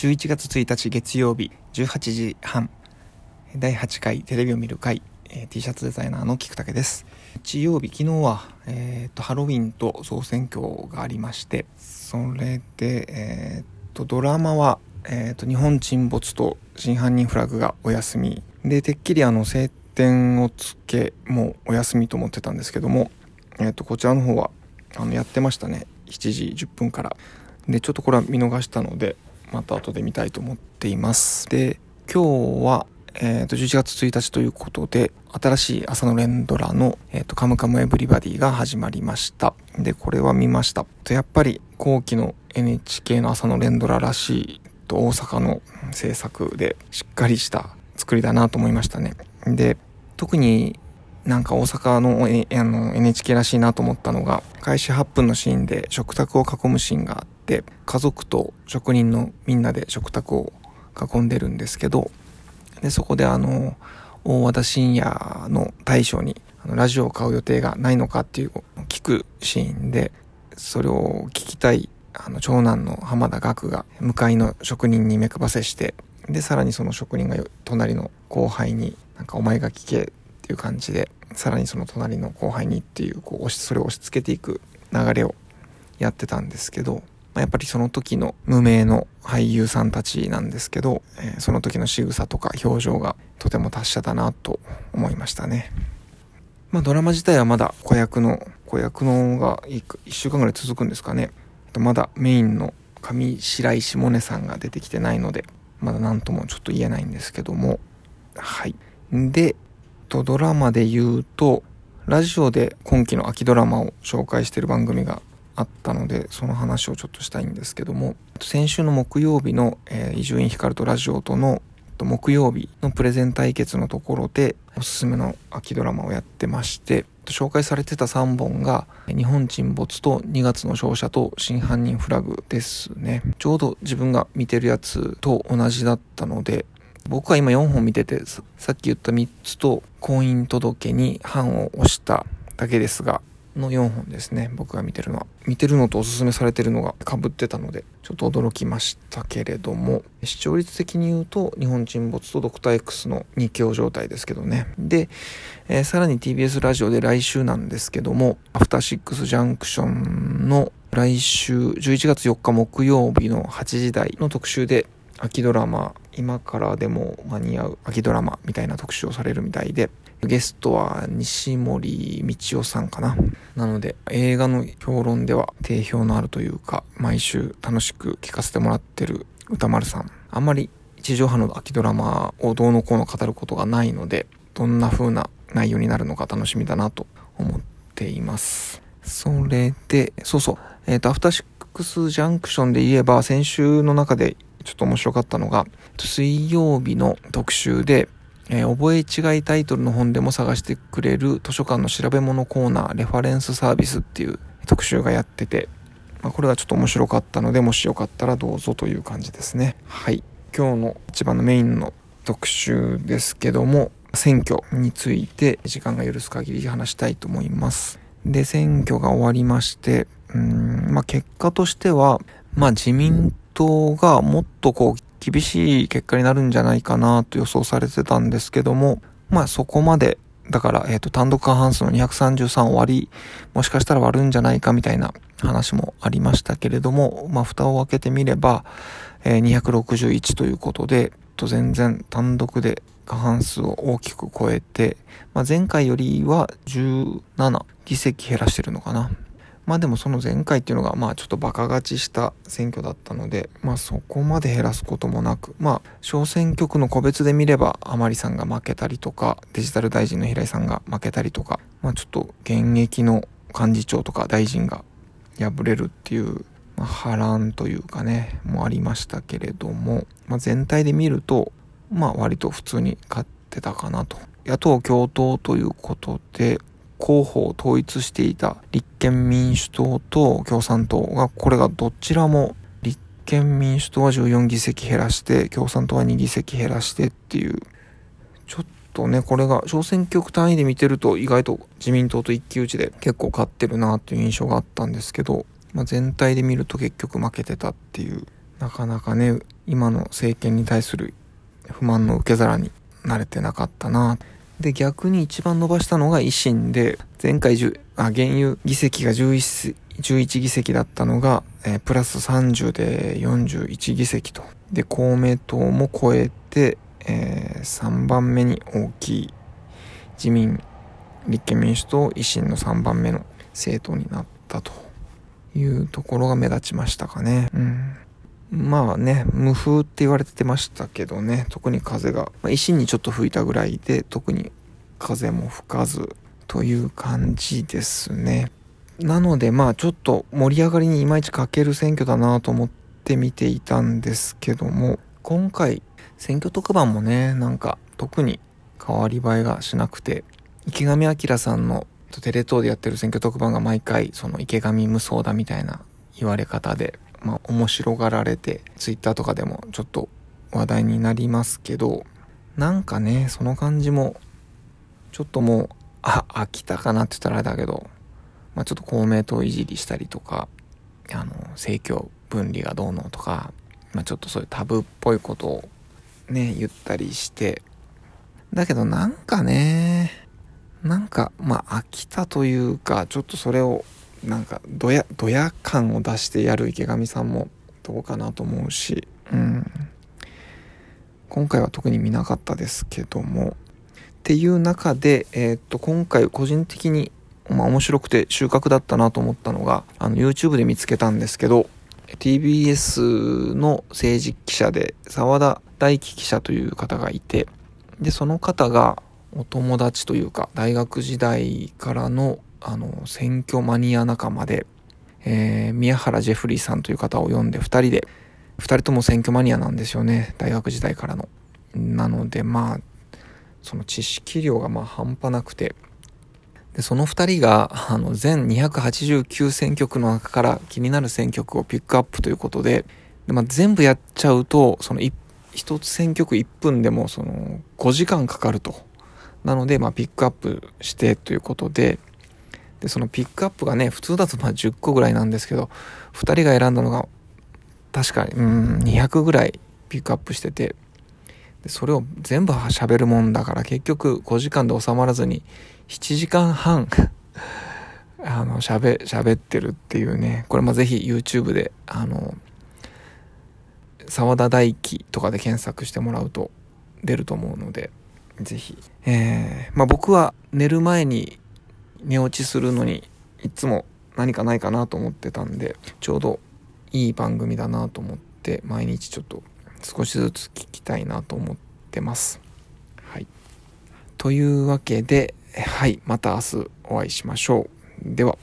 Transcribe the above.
11月1日月曜日18時半第8回テレビを見る会、えー、T シャツデザイナーの菊竹です。日曜日昨日は、えーと、ハロウィンと総選挙がありましてそれで、えーと、ドラマは、えーと、日本沈没と真犯人フラグがお休み。でてっきりあの晴天をつけもうお休みと思ってたんですけども、えー、とこちらの方はあのやってましたね。7時10分から。でちょっとこれは見逃したのでまた後で見たいと思っています。で、今日は、えっ、ー、と、11月1日ということで、新しい朝の連ドラの、えっ、ー、と、カムカムエブリバディが始まりました。で、これは見ました。と、やっぱり後期の NHK の朝の連ドラらしい、と、大阪の制作でしっかりした作りだなと思いましたね。で、特になんか大阪の,、あの NHK らしいなと思ったのが、開始8分のシーンで食卓を囲むシーンがあって、家族と職人のみんなで食卓を囲んでるんですけど、で、そこであの、大和田信也の大将にあのラジオを買う予定がないのかっていう聞くシーンで、それを聞きたいあの長男の浜田岳が向かいの職人に目配せして、で、さらにその職人が隣の後輩になんかお前が聞けっていう感じで、さらにその隣の後輩にっていう、こう、それを押し付けていく流れをやってたんですけど、まやっぱりその時の無名の俳優さんたちなんですけど、えー、その時の仕草とか表情がとても達者だなと思いましたね。まあドラマ自体はまだ子役の、子役のが1週間ぐらい続くんですかね。まだメインの上白石萌音さんが出てきてないので、まだ何ともちょっと言えないんですけども。はい。で、とドラマで言うと、ラジオで今期の秋ドラマを紹介してる番組があったので、その話をちょっとしたいんですけども、先週の木曜日の伊集院光とラジオとの木曜日のプレゼン対決のところでおすすめの秋ドラマをやってまして、紹介されてた3本が日本沈没と2月の勝者と真犯人フラグですね。ちょうど自分が見てるやつと同じだったので、僕は今4本見てて、さっき言った3つと婚姻届に判を押しただけですが、の4本ですね。僕が見てるのは。見てるのとおすすめされてるのが被ってたので、ちょっと驚きましたけれども、視聴率的に言うと、日本沈没とドクター X の2強状態ですけどね。で、えー、さらに TBS ラジオで来週なんですけども、アフターシックスジャンクションの来週11月4日木曜日の8時台の特集で、秋ドラマ、今からでも間に合う秋ドラマみたいな特集をされるみたいで、ゲストは西森道夫さんかな。なので、映画の評論では定評のあるというか、毎週楽しく聞かせてもらってる歌丸さん。あんまり地上波の秋ドラマをどうのこうの語ることがないので、どんな風な内容になるのか楽しみだなと思っています。それで、そうそう、えっ、ー、と、アフターシックスジャンクションで言えば、先週の中でちょっと面白かったのが、水曜日の特集で、えー、覚え違いタイトルの本でも探してくれる図書館の調べ物コーナー、レファレンスサービスっていう特集がやってて、まあ、これがちょっと面白かったので、もしよかったらどうぞという感じですね。はい。今日の一番のメインの特集ですけども、選挙について時間が許す限り話したいと思います。で、選挙が終わりまして、うん、まあ結果としては、まあ自民党がもっとこう厳しい結果になるんじゃないかなと予想されてたんですけども、まあそこまで、だから、えっ、ー、と、単独過半数の233終わり、もしかしたら割るんじゃないかみたいな話もありましたけれども、まあ蓋を開けてみれば、えー、261ということで、と全然単独で過半数を大きく超えて、まあ、前回よりは17議席減らしてるのかな。まあでもその前回っていうのがまあちょっとバカ勝ちした選挙だったので、まあそこまで減らすこともなく、まあ小選挙区の個別で見れば甘利さんが負けたりとか、デジタル大臣の平井さんが負けたりとか、まあちょっと現役の幹事長とか大臣が敗れるっていう、まあ、波乱というかね、もありましたけれども、まあ全体で見ると、まあ割と普通に勝ってたかなと。野党共闘ということで、候補を統一していた立憲民主党と共産党が、これがどちらも立憲民主党は14議席減らして、共産党は2議席減らしてっていう、ちょっとね、これが小選挙区単位で見てると意外と自民党と一騎打ちで結構勝ってるなっていう印象があったんですけど、まあ、全体で見ると結局負けてたっていうなかなかね、今の政権に対する不満の受け皿になれてなかったな。で、逆に一番伸ばしたのが維新で、前回10、あ、現有議席が11、11議席だったのが、えー、プラス30で41議席と。で、公明党も超えて、えー、3番目に大きい自民、立憲民主党、維新の3番目の政党になったというところが目立ちましたかね。うん。まあね、無風って言われてましたけどね、特に風が、まあ、石にちょっと吹いたぐらいで、特に風も吹かずという感じですね。なのでまあちょっと盛り上がりにいまいち欠ける選挙だなと思って見ていたんですけども、今回選挙特番もね、なんか特に変わり映えがしなくて、池上彰さんのテレ東でやってる選挙特番が毎回その池上無双だみたいな言われ方で、まあ、面白がられて、ツイッターとかでもちょっと話題になりますけど、なんかね、その感じも、ちょっともう、あ、飽きたかなって言ったらあれだけど、まあ、ちょっと公明党いじりしたりとか、あの、政教分離がどうのとか、まあ、ちょっとそういうタブっぽいことをね、言ったりして、だけどなんかね、なんか、まあ、飽きたというか、ちょっとそれをなんかドヤドヤ感を出してやる池上さんもどうかなと思うし、うん、今回は特に見なかったですけども。っていう中で、えー、っと今回個人的に、まあ、面白くて収穫だったなと思ったのがあの YouTube で見つけたんですけど TBS の政治記者で澤田大樹記者という方がいてでその方がお友達というか大学時代からのあの、選挙マニア仲間で、えー、宮原ジェフリーさんという方を呼んで2人で、2人とも選挙マニアなんですよね、大学時代からの。なので、まあ、その知識量がまあ半端なくて、で、その2人が、あの、全289選挙区の中から気になる選挙区をピックアップということで、でまあ、全部やっちゃうと、その1つ選挙区1分でもその5時間かかると。なので、まあ、ピックアップしてということで、で、そのピックアップがね、普通だとまあ10個ぐらいなんですけど、2人が選んだのが、確かに、うん、200ぐらいピックアップしてて、でそれを全部喋るもんだから結局5時間で収まらずに7時間半 あの喋喋ってるっていうねこれまぜひ YouTube であの沢田大樹とかで検索してもらうと出ると思うのでぜひ。えー、まあ僕は寝る前に寝落ちするのにいつも何かないかなと思ってたんでちょうどいい番組だなと思って毎日ちょっと少しずつ聞きたいなと思ってます。はい。というわけで、はい、また明日お会いしましょう。では。